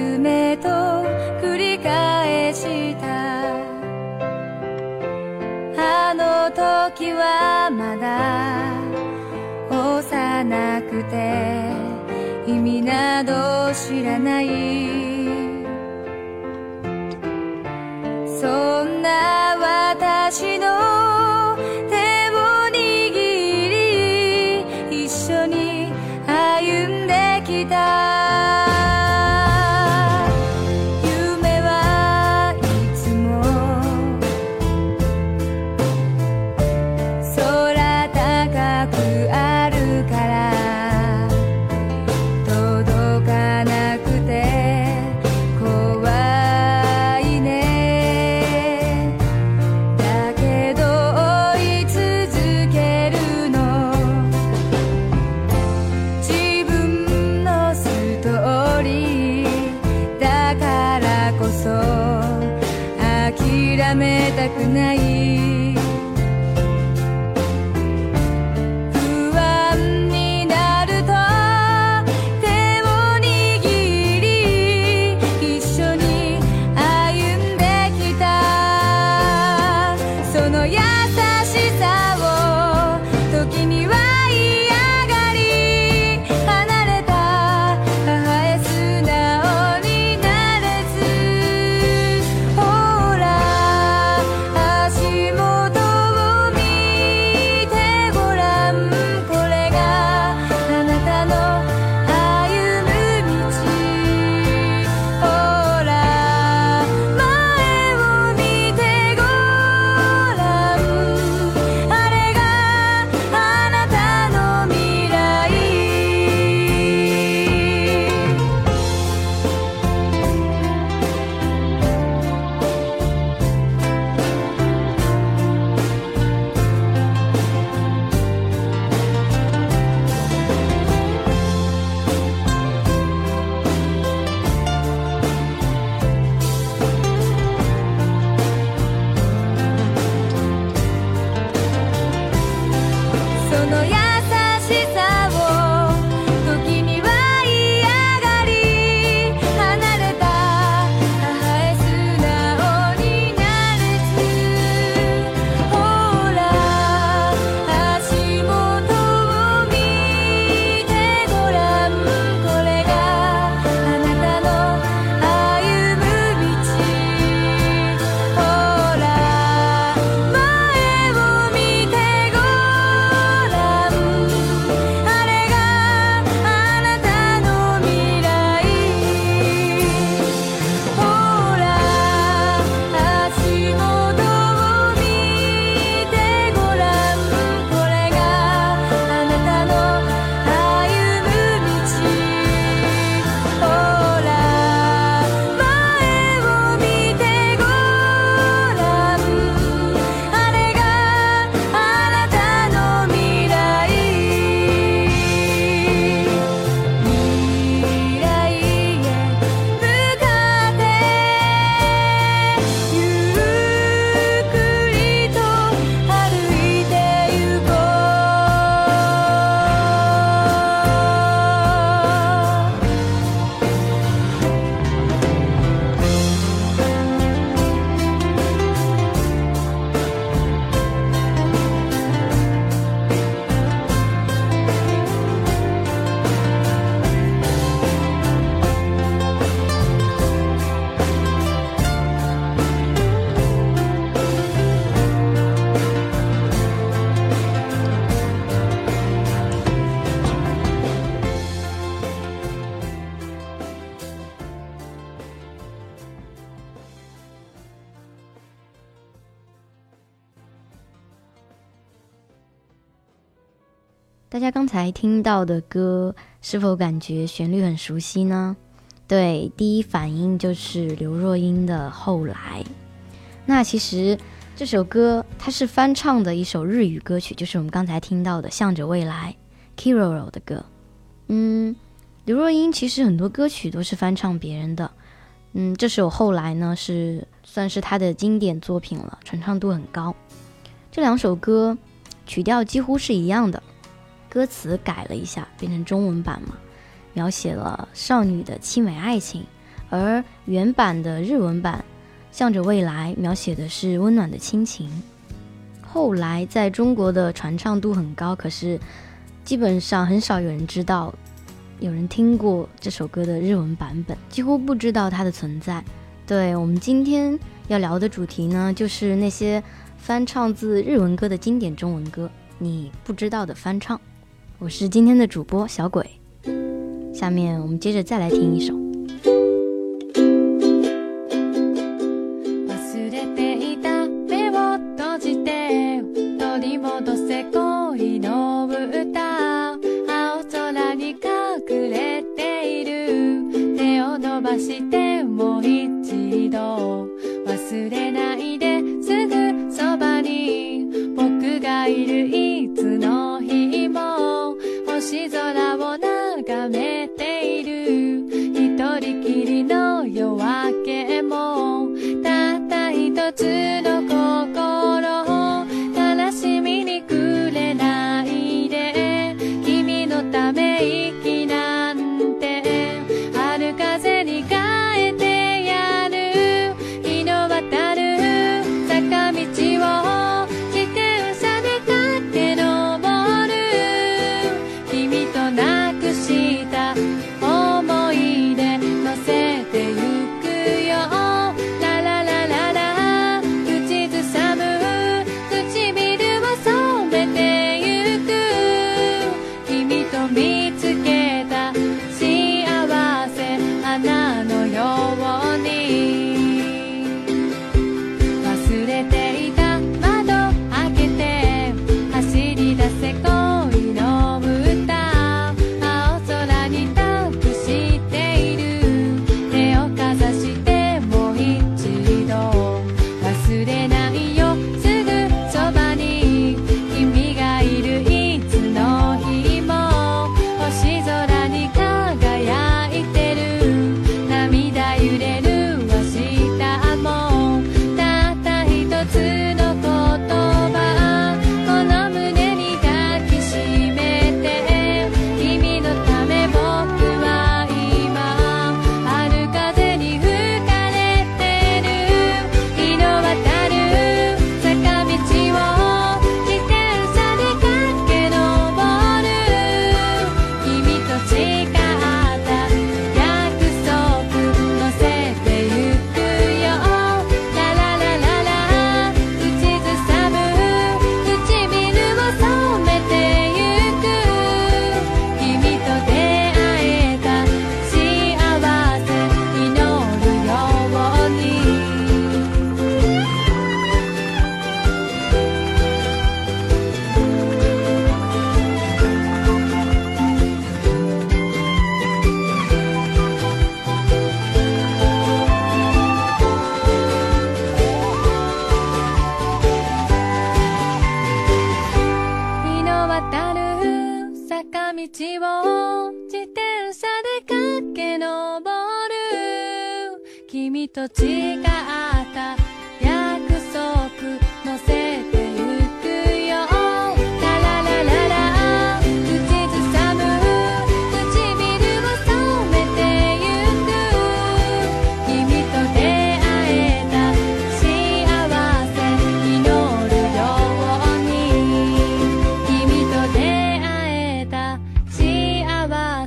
夢と繰り返した。あの時はまだ幼くて意味など知らない。そんな足元才听到的歌，是否感觉旋律很熟悉呢？对，第一反应就是刘若英的《后来》。那其实这首歌它是翻唱的一首日语歌曲，就是我们刚才听到的《向着未来》Kiroro 的歌。嗯，刘若英其实很多歌曲都是翻唱别人的。嗯，这首《后来》呢是算是她的经典作品了，传唱度很高。这两首歌曲调几乎是一样的。歌词改了一下，变成中文版嘛，描写了少女的凄美爱情，而原版的日文版《向着未来》描写的是温暖的亲情。后来在中国的传唱度很高，可是基本上很少有人知道，有人听过这首歌的日文版本，几乎不知道它的存在。对我们今天要聊的主题呢，就是那些翻唱自日文歌的经典中文歌，你不知道的翻唱。我是今天的主播小鬼，下面我们接着再来听一首。眺めている。一人きりの夜明けもたった一つの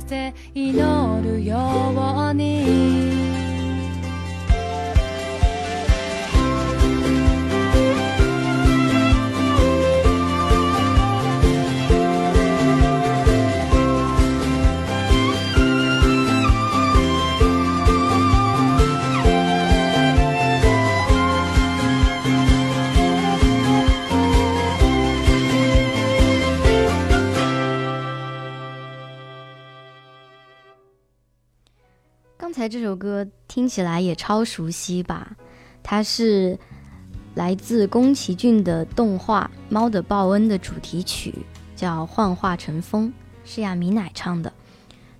せ祈るように」这首歌听起来也超熟悉吧？它是来自宫崎骏的动画《猫的报恩》的主题曲，叫《幻化成风》，是亚米乃唱的。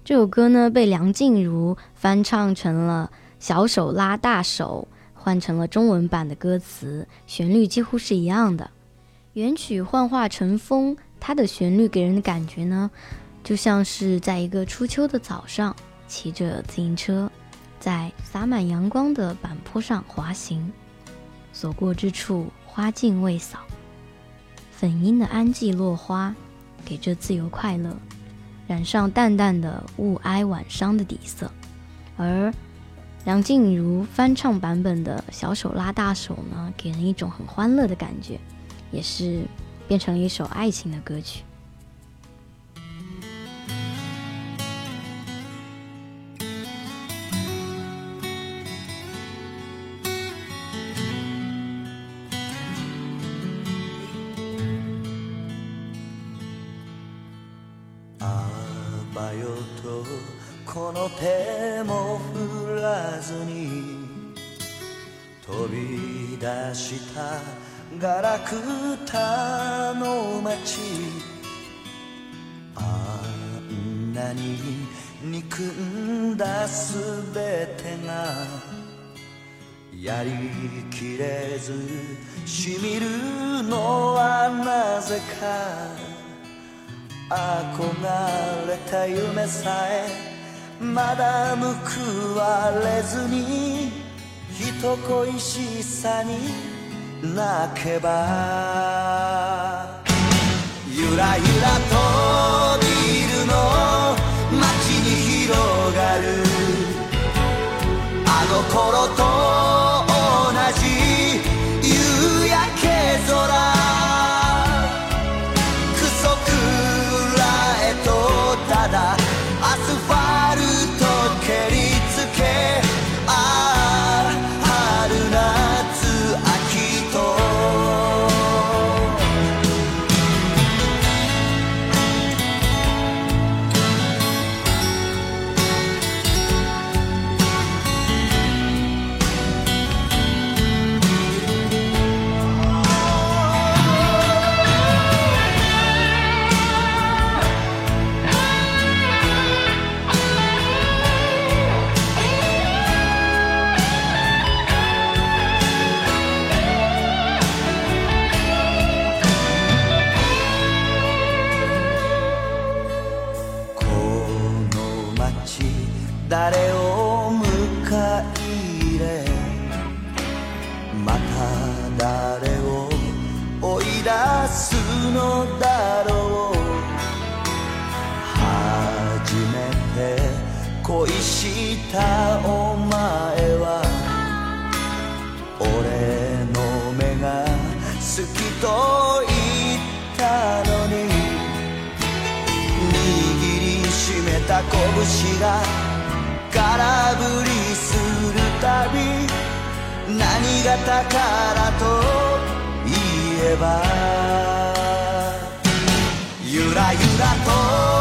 这首歌呢，被梁静茹翻唱成了《小手拉大手》，换成了中文版的歌词，旋律几乎是一样的。原曲《幻化成风》，它的旋律给人的感觉呢，就像是在一个初秋的早上，骑着自行车，在洒满阳光的坂坡上滑行，所过之处花径未扫，粉樱的安寂落花，给这自由快乐。染上淡淡的雾哀晚伤的底色，而梁静茹翻唱版本的小手拉大手呢，给人一种很欢乐的感觉，也是变成了一首爱情的歌曲。手も振らずに飛び出したガラクタの街。あんなに憎んだすべてがやりきれずしみるのはなぜか。憧れた夢さえまだ報われずに人恋しさに泣けば。ゆらゆらとビルの街に広がる。あの頃とのだろう初めて恋したお前は俺の目が好きと言ったのに握りしめた拳が空振りするたび何が宝と言えばゆらゆらと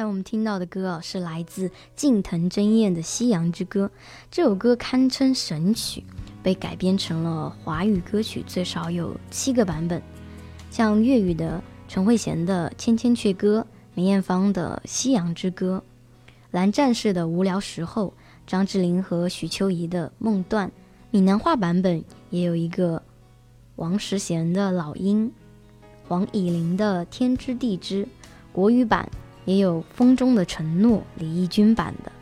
才我们听到的歌啊，是来自近藤真彦的《夕阳之歌》。这首歌堪称神曲，被改编成了华语歌曲最少有七个版本，像粤语的陈慧娴的《千千阙歌》，梅艳芳的《夕阳之歌》，蓝战士的《无聊时候》，张智霖和许秋怡的《梦断》，闽南话版本也有一个王识贤的《老鹰》，黄以玲的《天知地知》，国语版。也有《风中的承诺》李翊君版的，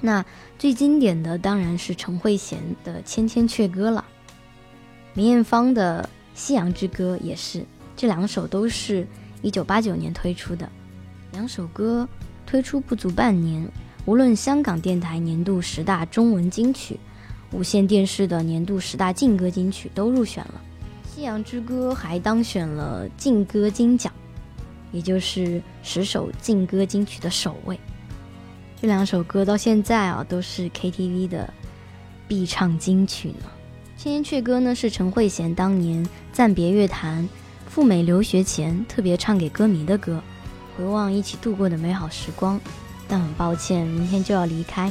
那最经典的当然是陈慧娴的《千千阙歌》了。梅艳芳的《夕阳之歌》也是，这两首都是一九八九年推出的。两首歌推出不足半年，无论香港电台年度十大中文金曲，无线电视的年度十大劲歌金曲都入选了，《夕阳之歌》还当选了劲歌金奖。也就是十首劲歌金曲的首位，这两首歌到现在啊都是 KTV 的必唱金曲呢。《千千阙歌》呢是陈慧娴当年暂别乐坛赴美留学前特别唱给歌迷的歌，回望一起度过的美好时光。但很抱歉，明天就要离开，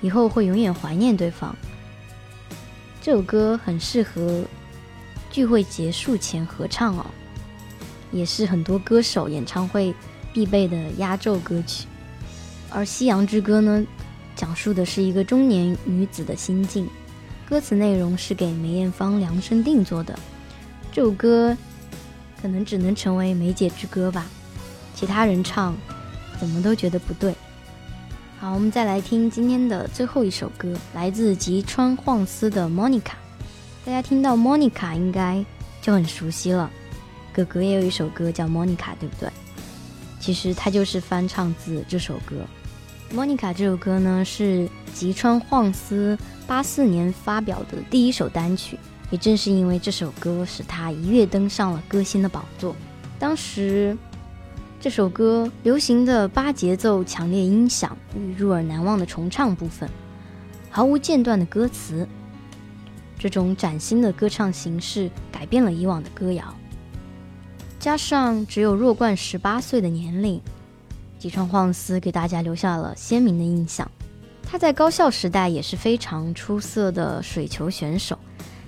以后会永远怀念对方。这首歌很适合聚会结束前合唱哦。也是很多歌手演唱会必备的压轴歌曲，而《夕阳之歌》呢，讲述的是一个中年女子的心境，歌词内容是给梅艳芳量身定做的。这首歌可能只能成为梅姐之歌吧，其他人唱怎么都觉得不对。好，我们再来听今天的最后一首歌，来自吉川晃司的《Monica》。大家听到《Monica》应该就很熟悉了。哥哥也有一首歌叫《Monica》，对不对？其实它就是翻唱自这首歌。《Monica》这首歌呢，是吉川晃司八四年发表的第一首单曲。也正是因为这首歌，使他一跃登上了歌星的宝座。当时这首歌流行的八节奏强烈音响与入耳难忘的重唱部分，毫无间断的歌词，这种崭新的歌唱形式改变了以往的歌谣。加上只有弱冠十八岁的年龄，吉川晃司给大家留下了鲜明的印象。他在高校时代也是非常出色的水球选手，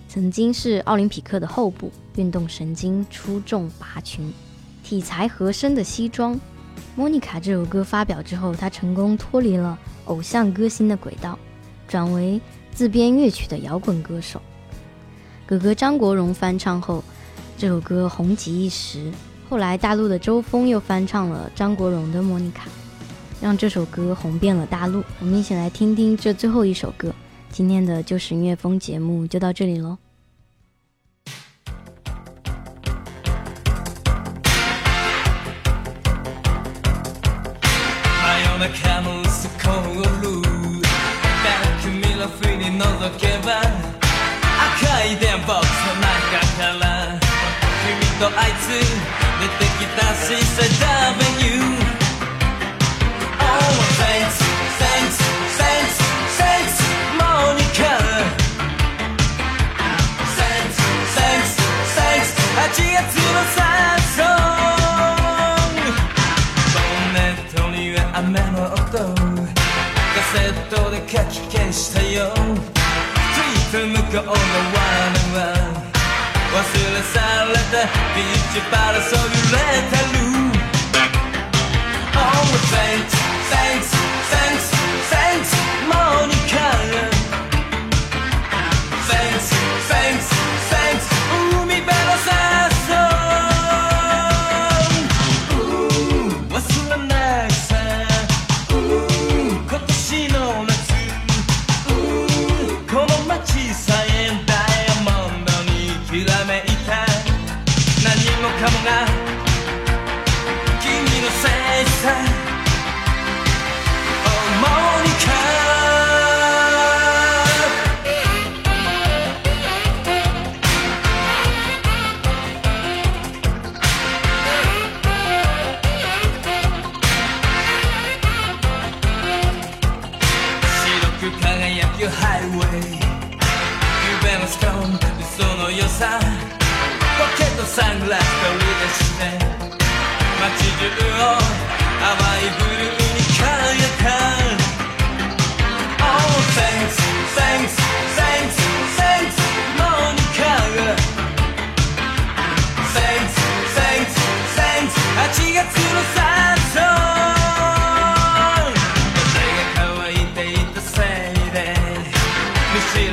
曾经是奥林匹克的候补，运动神经出众拔群，体裁合身的西装。《莫妮卡》这首歌发表之后，他成功脱离了偶像歌星的轨道，转为自编乐曲的摇滚歌手。哥哥张国荣翻唱后。这首歌红极一时，后来大陆的周峰又翻唱了张国荣的《莫妮卡》，让这首歌红遍了大陆。我们一起来听听这最后一首歌。今天的旧时音乐风节目就到这里喽。とあいつ出てきたシセダメニュー Oh thanks thanks thanks thanks Monica Thanks thanks thanks 8月のサソンボンネットには雨の音カセットで書き消したよついて向こうの罠は忘 れ去れたビーチパラソルレタル Oh thanks thanks thanks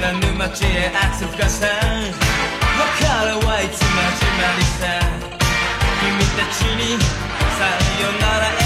な沼地へ圧深さ別れはいつまじまりさ君たちにさよならへ